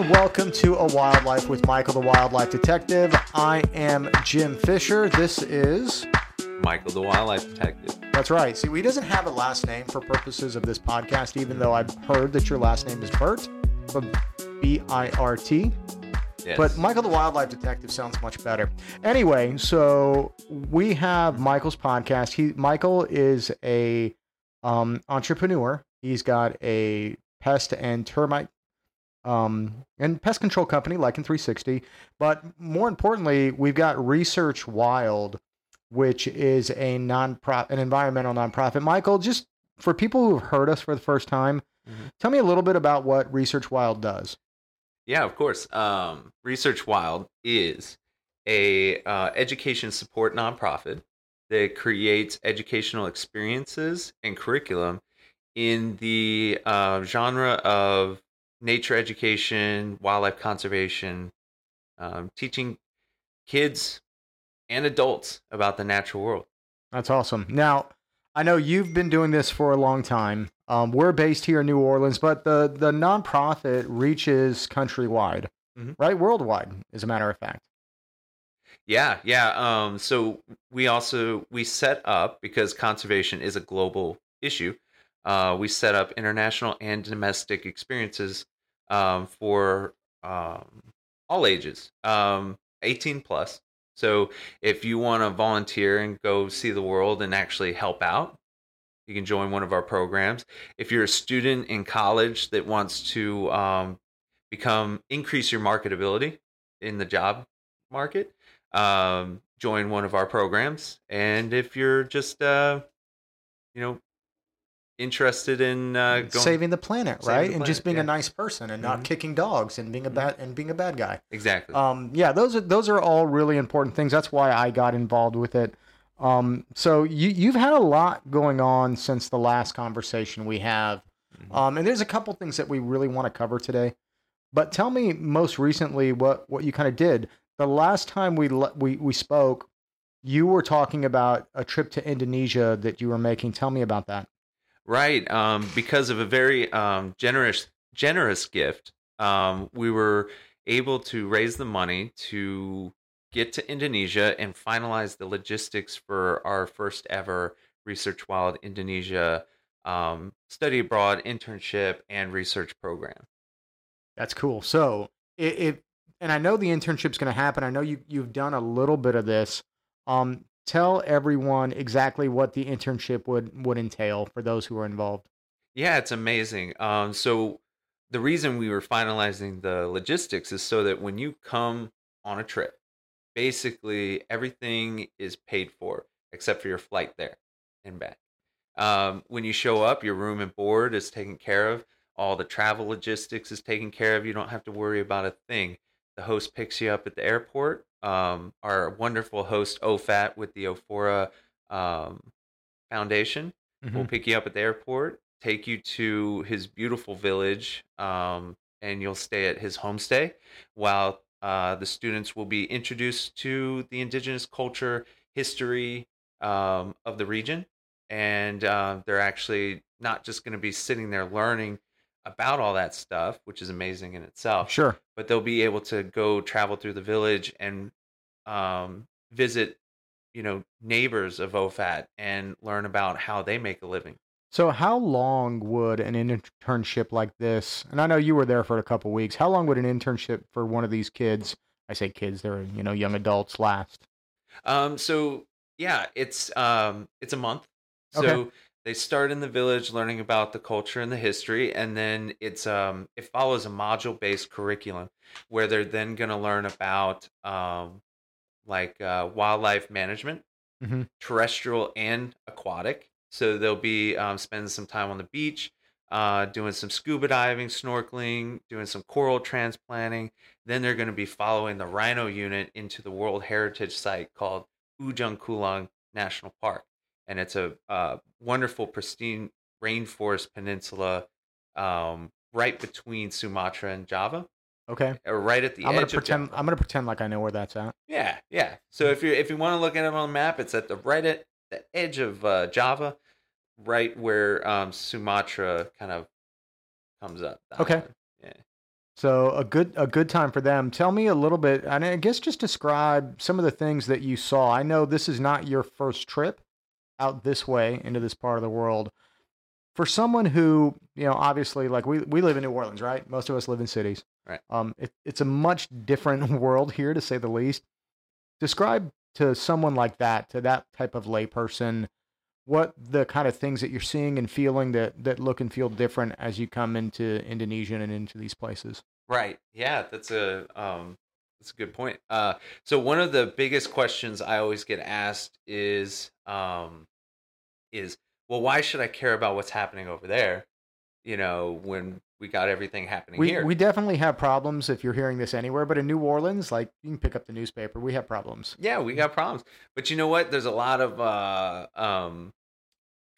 and welcome to A Wildlife with Michael the Wildlife Detective. I am Jim Fisher. This is. Michael the Wildlife Detective. That's right. See, he doesn't have a last name for purposes of this podcast, even though I've heard that your last name is Bert, from B I R T. Yes. But Michael the Wildlife Detective sounds much better. Anyway, so we have Michael's podcast. He Michael is a um, entrepreneur. He's got a pest and termite um, and pest control company, like in 360. But more importantly, we've got Research Wild, which is a non-profit, an environmental nonprofit. Michael, just for people who've heard us for the first time, Mhm. tell me a little bit about what Research Wild does. yeah, of course. Um, Research Wild is a uh, education support nonprofit that creates educational experiences and curriculum in the uh, genre of nature education, wildlife conservation, um, teaching kids and adults about the natural world. That's awesome. Now, I know you've been doing this for a long time. Um, we're based here in New Orleans, but the the nonprofit reaches countrywide, Mhm. right? Worldwide, as a matter of fact. Yeah, yeah. Um, so we also we set up because conservation is a global issue. Uh, we set up international and domestic experiences um, for um, all ages, um, 18 plus. So if you want to volunteer and go see the world and actually help out, you can join one of our programs. If you're a student in college that wants to um, become increase your marketability in the job market, um, join one of our programs. And if you're just, uh, you know, interested in uh, going, Saving the planet, Saving right? the and just being yeah. a nice person and not Mhm. kicking dogs and being a Mhm. bad and being a bad guy. exactly, Um, yeah, those are those are all really important things. That's why I got involved with it. Um, so you you've had a lot going on since the last conversation we have, Mhm. um, and there's a couple things that we really want to cover today. But tell me most recently what what you kind of did. The last time we le- we we spoke, you were talking about a trip to Indonesia that you were making. Tell me about that. Right? Um, because of a very um, generous generous gift, um, we were able to raise the money to get to Indonesia and finalize the logistics for our first ever Research Wild Indonesia um, study abroad internship and research program. That's cool. So it, it and I know the internship's going to happen. I know you you've done a little bit of this. Um, tell everyone exactly what the internship would would entail for those who are involved. Yeah, it's amazing. Um, so the reason we were finalizing the logistics is so that when you come on a trip, basically everything is paid for except for your flight there and back. Um, when you show up, your room and board is taken care of. All the travel logistics is taken care of. You don't have to worry about a thing. The host picks you up at the airport. Um, our wonderful host OFAT with the Ophora um, Foundation We'll pick you up at the airport, take you to his beautiful village, um, and you'll stay at his homestay while uh, the students will be introduced to the indigenous culture, history um, of the region. And uh, they're actually not just going to be sitting there learning about all that stuff, which is amazing in itself, Sure. but they'll be able to go travel through the village and um, visit you know neighbors of OFAT and learn about how they make a living. So how long would an internship like this? And I know you were there for a couple weeks. How long would an internship for one of these kids? I say kids; they're you know young adults. Last. Um, so yeah, it's um, it's a month. So Okay. They start in the village learning about the culture and the history, and then it's um, it follows a module based curriculum where they're then going to learn about um, like uh, wildlife management, Mhm. terrestrial and aquatic. So they'll be um, spending some time on the beach, uh, doing some scuba diving, snorkeling, doing some coral transplanting. Then they're going to be following the rhino unit into the World Heritage Site called Ujung Kulon National Park, and it's a uh, wonderful, pristine rainforest peninsula um, right between Sumatra and Java, Okay. or right at the I'm edge gonna of pretend. Java. I'm gonna pretend like I know where that's at. Yeah, yeah. So if you if you want to look at it on the map, it's at the right at the edge of uh, Java, right where um, Sumatra kind of comes up. Okay. island. Yeah. So a good a good time for them. Tell me a little bit, and I guess just describe some of the things that you saw. I know this is not your first trip out this way into this part of the world. For someone who, you know, obviously, like we, we live in New Orleans, right? Most of us live in cities. Right. Um, it, it's a much different world here, to say the least. Describe to someone like that, to that type of layperson, what the kind of things that you're seeing and feeling that that look and feel different as you come into Indonesia and into these places. Right. Yeah, that's a um that's a good point. Uh so one of the biggest questions I always get asked is um is well why should I care about what's happening over there? You know, when we got everything happening We here. we definitely have problems if you're hearing this anywhere, but in New Orleans, like you can pick up the newspaper, we have problems. yeah, we got problems. But you know what? There's a lot of uh um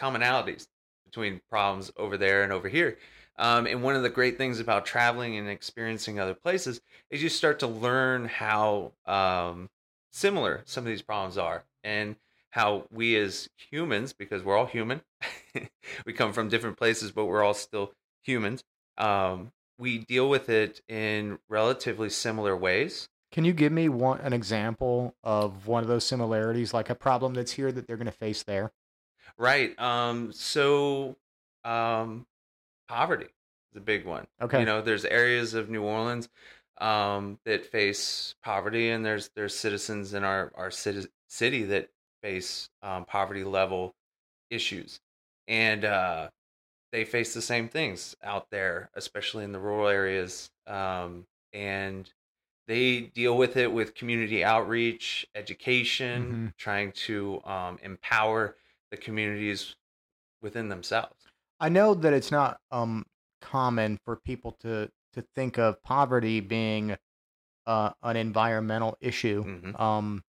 commonalities between problems over there and over here. Um, and one of the great things about traveling and experiencing other places is you start to learn how um, similar some of these problems are and how we as humans, because we're all human, we come from different places, but we're all still humans. Um, we deal with it in relatively similar ways. Can you give me one an example of one of those similarities, like a problem that's here that they're going to face there? Right. Um, so um, poverty is a big one. Okay. You know, there's areas of New Orleans um, that face poverty, and there's there's citizens in our our city city that face um, poverty level issues, and uh, they face the same things out there, especially in the rural areas, um, and they deal with it with community outreach, education, trying to um, empower the communities within themselves. I know that it's not um common for people to to think of poverty being uh, an environmental issue. Mhm. Um,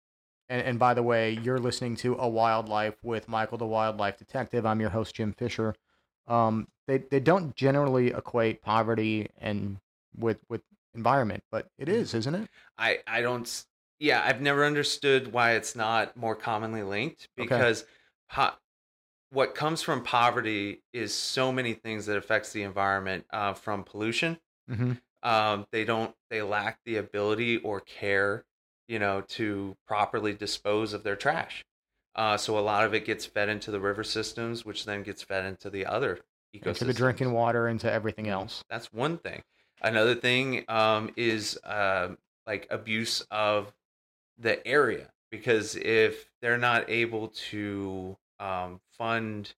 and, and by the way, you're listening to a wildlife with Michael, the wildlife detective. I'm your host, Jim Fisher. Um, they they don't generally equate poverty and with with environment, but it is, isn't it? I I don't. Yeah, I've never understood why it's not more commonly linked Okay. because po- what comes from poverty is so many things that affects the environment. Uh, from pollution, Mm-hmm. um, they don't. They lack the ability or care, you know, to properly dispose of their trash. Uh, so a lot of it gets fed into the river systems, which then gets fed into the other ecosystems. Into the drinking water, into everything Mhm. else. That's one thing. Another thing um, is uh, like abuse of the area because if they're not able to um, fund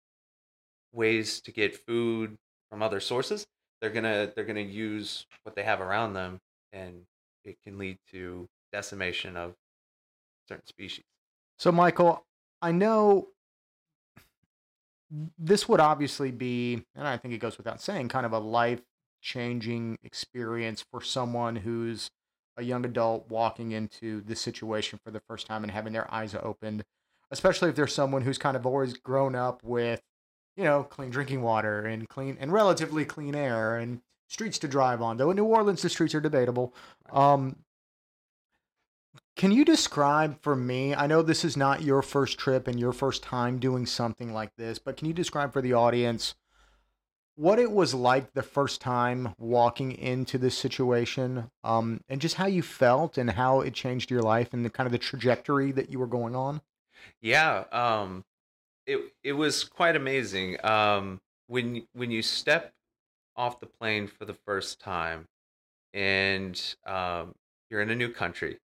ways to get food from other sources, they're gonna they're gonna use what they have around them, and it can lead to decimation of certain species. So, Michael, I know this would obviously be, and I think it goes without saying, kind of a life changing experience for someone who's a young adult walking into this situation for the first time and having their eyes opened, especially if they're someone who's kind of always grown up with, you know, clean drinking water and clean and relatively clean air and streets to drive on. Though in New Orleans, the streets are debatable. Um, can you describe for me? I know this is not your first trip and your first time doing something like this, but can you describe for the audience what it was like the first time walking into this situation, um, and just how you felt and how it changed your life and the kind of the trajectory that you were going on? Yeah, um, it it was quite amazing. Um, when when you step off the plane for the first time, and um, you're in a new country,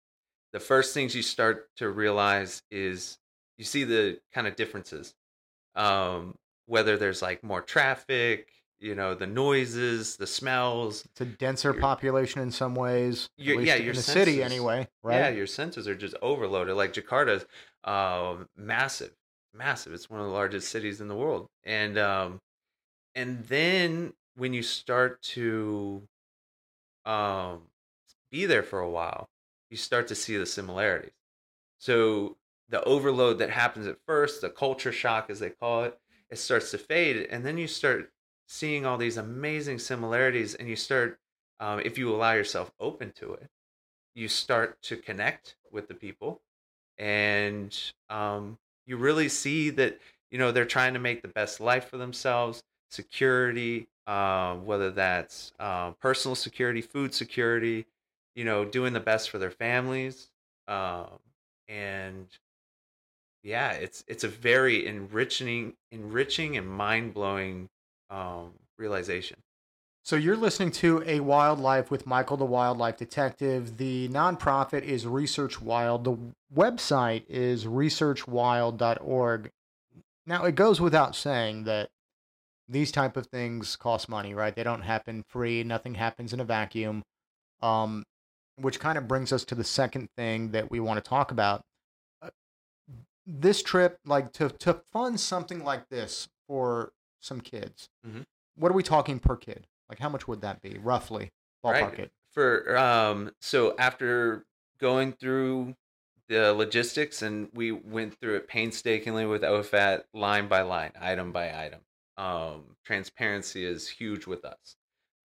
the first things you start to realize is you see the kind of differences. Um, whether there's like more traffic, you know, the noises, the smells. It's a denser Your- population in some ways. at Your- least yeah, in your the city anyway, right? Yeah, your senses are just overloaded. Like Jakarta's uh, massive, massive. It's one of the largest cities in the world, and um, and then when you start to um, be there for a while, you start to see the similarities. So the overload that happens at first, the culture shock, as they call it, it starts to fade, and then you start seeing all these amazing similarities, and you start, um, if you allow yourself open to it, you start to connect with the people, and um, you really see that you know they're trying to make the best life for themselves, security, uh, whether that's uh, personal security, food security, you know, doing the best for their families, um, and yeah, it's it's a very enriching, enriching and mind blowing um, realization. So you're listening to A Wildlife with Michael the Wildlife Detective. The nonprofit is Research Wild. The website is researchwild.org. Now it goes without saying that these type of things cost money, right? They don't happen free. Nothing happens in a vacuum. Um, which kind of brings us to the second thing that we want to talk about. Uh, this trip, like to to fund something like this for some kids, Mhm. what are we talking per kid? Like how much would that be roughly? Ballpark Right. it. For um, so after going through the logistics, and we went through it painstakingly with OFAT, line by line, item by item. Um, transparency is huge with us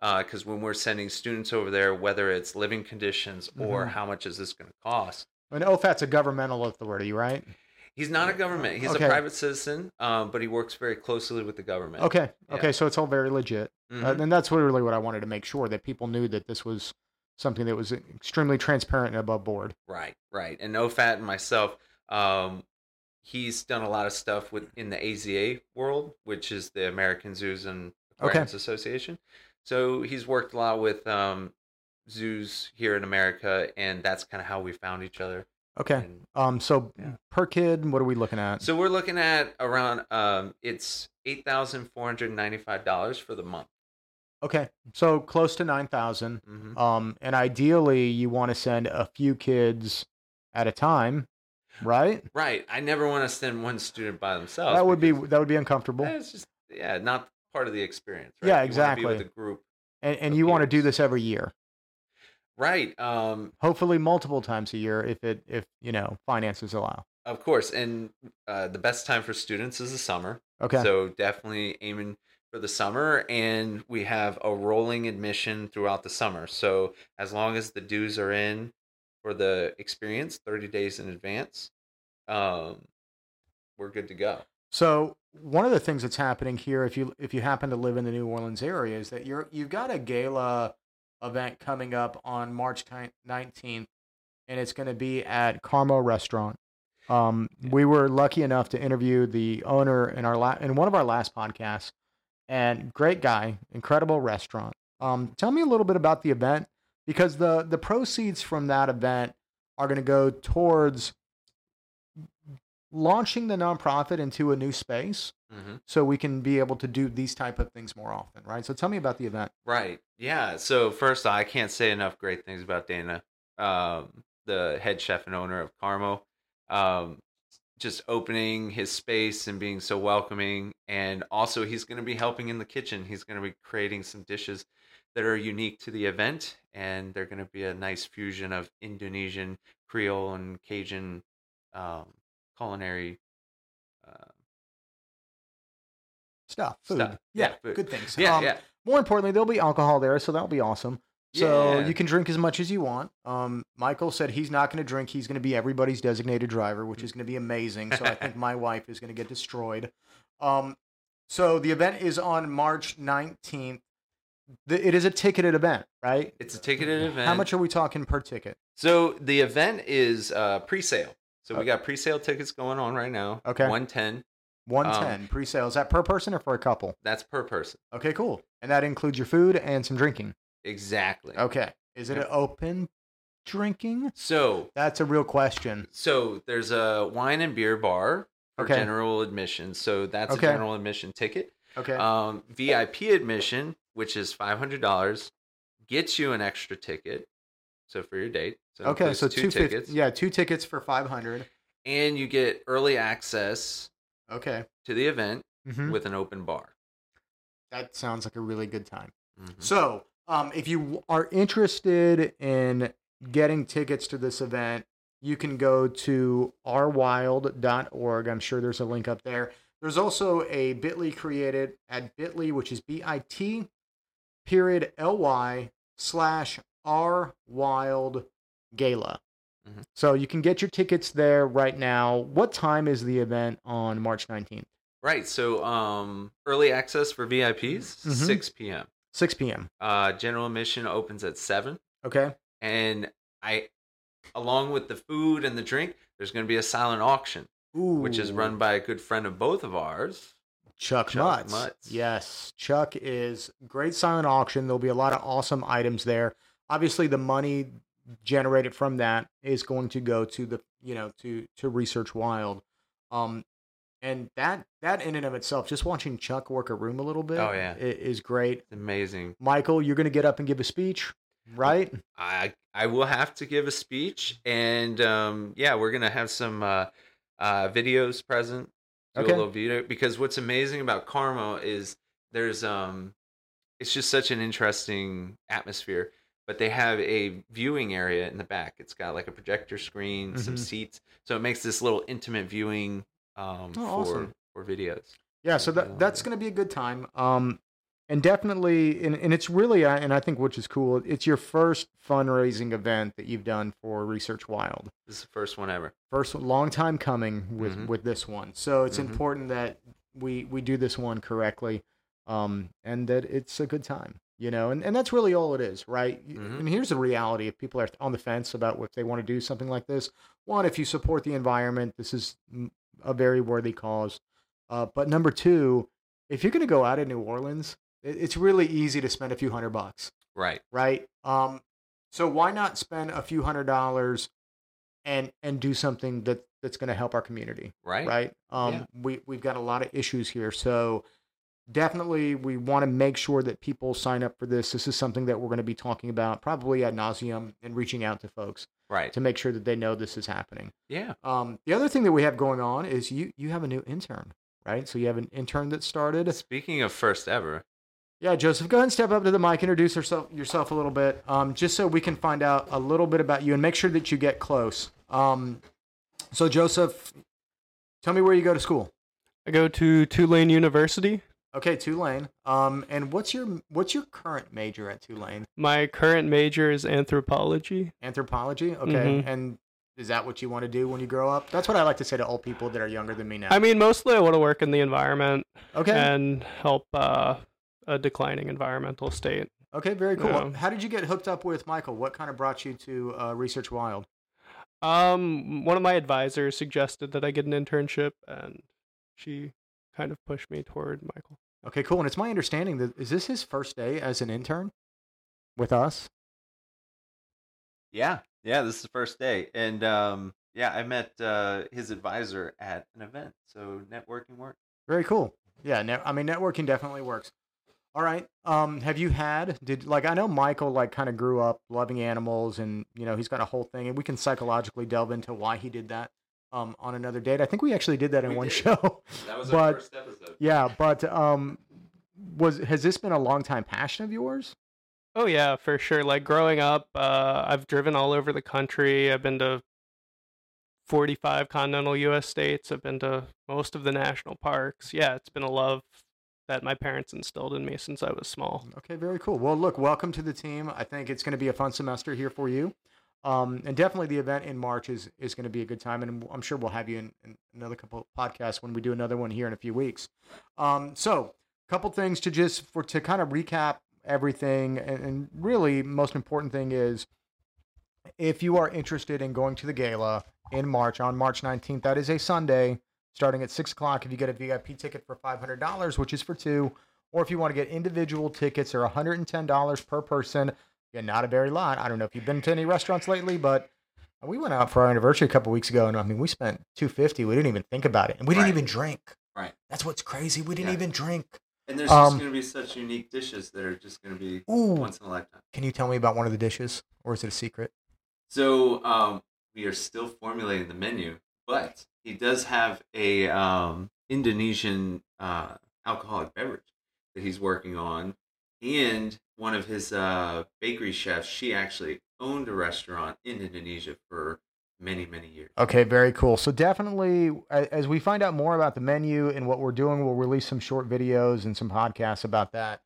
because when we're sending students over there, whether it's living conditions or Mhm. how much is this going to cost, And OFAT's a governmental authority, right? he's not a government. He's Okay. a private citizen, um, but he works very closely with the government. Okay. Yeah. Okay. So it's all very legit. Mhm. Uh, and that's really what I wanted to make sure that people knew that this was something that was extremely transparent and above board. Right, right. And OFAT and myself, um, he's done a lot of stuff with in the AZA world, which is the American Zoos and Okay. Association. So he's worked a lot with um, zoos here in America, and that's kind of how we found each other. Okay. And Um. So Yeah. per kid, what are we looking at? so we're looking at around um, it's eight thousand four hundred ninety five dollars for the month. Okay. So close to nine thousand. hmm Um. And ideally, you want to send a few kids at a time, right? Right. I never want to send one student by themselves. that would be that would be uncomfortable. It's just yeah, not part of the experience. Right? Yeah, exactly. With a group. And and you want to do this every year. Right. Um, Hopefully, multiple times a year, if it if you know finances allow. of course. And uh, the best time for students is the summer. Okay. So definitely aiming for the summer. And we have a rolling admission throughout the summer. So as long as the dues are in for the experience 30 days in advance, um, we're good to go. So one of the things that's happening here, if you if you happen to live in the New Orleans area, is that you're you've got a gala event coming up on March nineteenth, and it's going to be at Carmo Restaurant. Um, Yeah. we were lucky enough to interview the owner in our la- in one of our last podcasts, and great guy, incredible restaurant. Um, tell me a little bit about the event because the the proceeds from that event are going to go towards launching the nonprofit into a new space hmm so we can be able to do these type of things more often right so tell me about the event Right. Yeah. So first, I can't say enough great things about Dana, um, the head chef and owner of Carmo. Um, just opening his space and being so welcoming, and also he's going to be helping in the kitchen. He's going to be creating some dishes that are unique to the event, and they're going to be a nice fusion of Indonesian, Creole, and Cajun um, culinary. Uh, stuff food Stuff. yeah, Yeah, food. good things yeah, Um, yeah. more importantly there'll be alcohol there so that'll be awesome so Yeah. you can drink as much as you want um, michael said he's not going to drink he's going to be everybody's designated driver which is going to be amazing so i think my wife is going to get destroyed um, so the event is on march 19th the, it is a ticketed event right It's a ticketed event. how much are we talking per ticket So the event is uh, pre-sale. So we got pre-sale tickets going on right now. Uh, Okay. One ten. 110 pre-sale is that per person or for a couple That's per person. okay cool and that includes your food and some drinking Exactly. Okay. Is it an open drinking? So That's a real question. so there's a wine and beer bar for Okay. general admission. So that's Okay. a general admission ticket. Okay. Um, VIP admission, which is five hundred dollars, gets you an extra ticket. So for your date. So okay. So two tickets. Yeah, two tickets for five hundred. And you get early access Okay. to the event hmm with an open bar. That sounds like a really good time. Mhm. So, um, if you are interested in getting tickets to this event, you can go to rwild.org. I'm sure there's a link up there. There's also a bit.ly created at bit.ly, which is bit period ly slash rwild gala. Mhm. So you can get your tickets there right now. What time is the event on March 19th? Right. So um, early access for VIPs, Mhm. 6 p.m. 6 p.m. Uh, general admission opens at 7. Okay. And I, along with the food and the drink, there's going to be a silent auction, Ooh. which is run by a good friend of both of ours. Chuck, Chuck Mutz. Mutz. Yes, Chuck is great silent auction. There'll be a lot of awesome items there. Obviously, the money generated from that is going to go to the you know to to Research Wild, um, and that that in and of itself, just watching Chuck work a room a little bit, Oh, yeah. is great. It's amazing. Michael, you're going to get up and give a speech, right? I I will have to give a speech, and um, yeah, we're gonna have some uh, uh, videos present. Do Okay. a little video because what's amazing about Carmo is there's um, it's just such an interesting atmosphere. But they have a viewing area in the back. It's got like a projector screen, some Mhm. seats, so it makes this little intimate viewing um, Oh, for awesome. for videos. Yeah, so that that's going to be a good time. Um, and definitely, and, and it's really, uh, and I think which is cool, it's your first fundraising event that you've done for Research Wild. This is the first one ever. First, long time coming with Mhm. with this one. So it's Mhm. important that we we do this one correctly, um, and that it's a good time. You know, and, and that's really all it is, right? Mhm. And here's the reality: if people are on the fence about if they want to do something like this, one, if you support the environment, this is a very worthy cause. Uh, but number two, if you're going to go out of New Orleans, it, it's really easy to spend a few hundred bucks, Right. right? Um, so why not spend a few hundred dollars and and do something that that's going to help our community, Right. right? Um, Yeah. we we've got a lot of issues here, so definitely we want to make sure that people sign up for this. This is something that we're going to be talking about probably ad nauseum and reaching out to folks Right. to make sure that they know this is happening. Yeah. Um, the other thing that we have going on is you you have a new intern, right? So you have an intern that started. Speaking of first ever, Yeah, Joseph, go ahead and step up to the mic, introduce yourself yourself a little bit, um, just so we can find out a little bit about you and make sure that you get close. Um, so Joseph, tell me where you go to school. I go to Tulane University. Okay, Tulane. Um, and what's your what's your current major at Tulane? My current major is anthropology. Anthropology. Okay, Mhm. and is that what you want to do when you grow up? That's what I like to say to old people that are younger than me now. I mean, mostly I want to work in the environment okay. and help uh, a declining environmental state. Okay, very cool. Yeah. How did you get hooked up with Michael? What kind of brought you to uh, Research Wild? Um, one of my advisors suggested that I get an internship, and she kind of pushed me toward Michael. Okay, cool. And it's my understanding that is this his first day as an intern with us? Yeah, yeah, this is the first day, and um, yeah, I met uh, his advisor at an event, so networking works. Very cool. Yeah, ne- I mean networking definitely works. All right. Um, have you had did like I know Michael like kind of grew up loving animals and you know he's got a whole thing and we can psychologically delve into why he did that um on another date. I think we actually did that in We one did. show. That was But- our first episode. yeah, but um was has this been a long time passion of yours? Oh yeah, for sure. Like growing up, uh, I've driven all over the country. I've been to 45 continental U.S. states. I've been to most of the national parks. Yeah, it's been a love that my parents instilled in me since I was small. Okay, very cool. Well, look, welcome to the team. I think it's going to be a fun semester here for you. Um, and definitely the event in March is, is going to be a good time. And I'm sure we'll have you in, in another couple podcasts when we do another one here in a few weeks. Um, so a couple things to just for to kind of recap everything. And, and really most important thing is if you are interested in going to the gala in March on March 19th, that is a Sunday starting at six o'clock. If you get a VIP ticket for $500, which is for two, or if you want to get individual tickets, they're $110 per person. Yeah, not a very lot. I don't know if you've been to any restaurants lately, but we went out for our anniversary a couple weeks ago, and I mean, we spent 250 We didn't even think about it, and we didn't Right. even drink. Right. That's what's crazy. We didn't Yeah. even drink. And there's Um, just going to be such unique dishes that are just going to be Ooh. once in a lifetime. Can you tell me about one of the dishes, or is it a secret? So um, we are still formulating the menu, but he does have a um, Indonesian uh, alcoholic beverage that he's working on, and one of his uh, bakery chefs. She actually owned a restaurant in Indonesia for many, many years. Okay, very cool. So definitely, as we find out more about the menu and what we're doing, we'll release some short videos and some podcasts about that.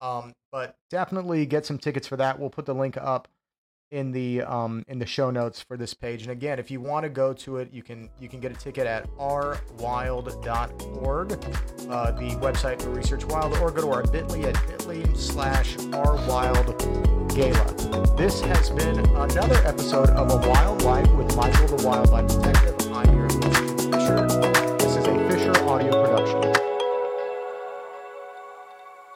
Um, but definitely get some tickets for that. We'll put the link up in the um, in the show notes for this page. And again, if you want to go to it, you can you can get a ticket at rwild.org, uh, the website for Research Wild, or go to our Bitly at Bitly slash rwild gala. This has been another episode of A Wild Life with Michael the Wildlife Detective. I'm your host.